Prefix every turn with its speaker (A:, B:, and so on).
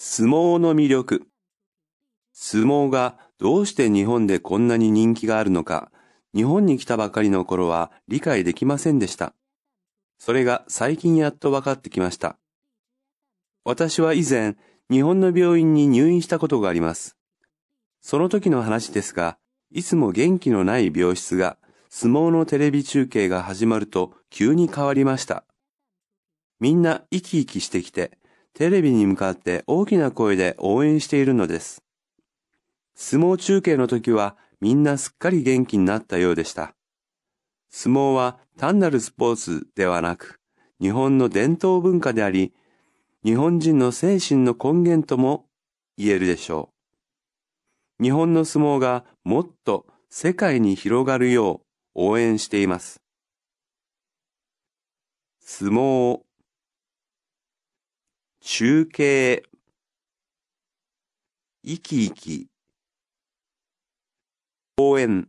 A: 相撲の魅力。相撲がどうして日本でこんなに人気があるのか、日本に来たばかりの頃は理解できませんでした。それが最近やっと分かってきました。私は以前、日本の病院に入院したことがあります。その時の話ですが、いつも元気のない病室が相撲のテレビ中継が始まると急に変わりました。みんな生き生きしてきて、テレビに向かって大きな声で応援しているのです。相撲中継の時はみんなすっかり元気になったようでした。相撲は単なるスポーツではなく、日本の伝統文化であり、日本人の精神の根源とも言えるでしょう。日本の相撲がもっと世界に広がるよう応援しています。相撲を中継。生き生き。公園。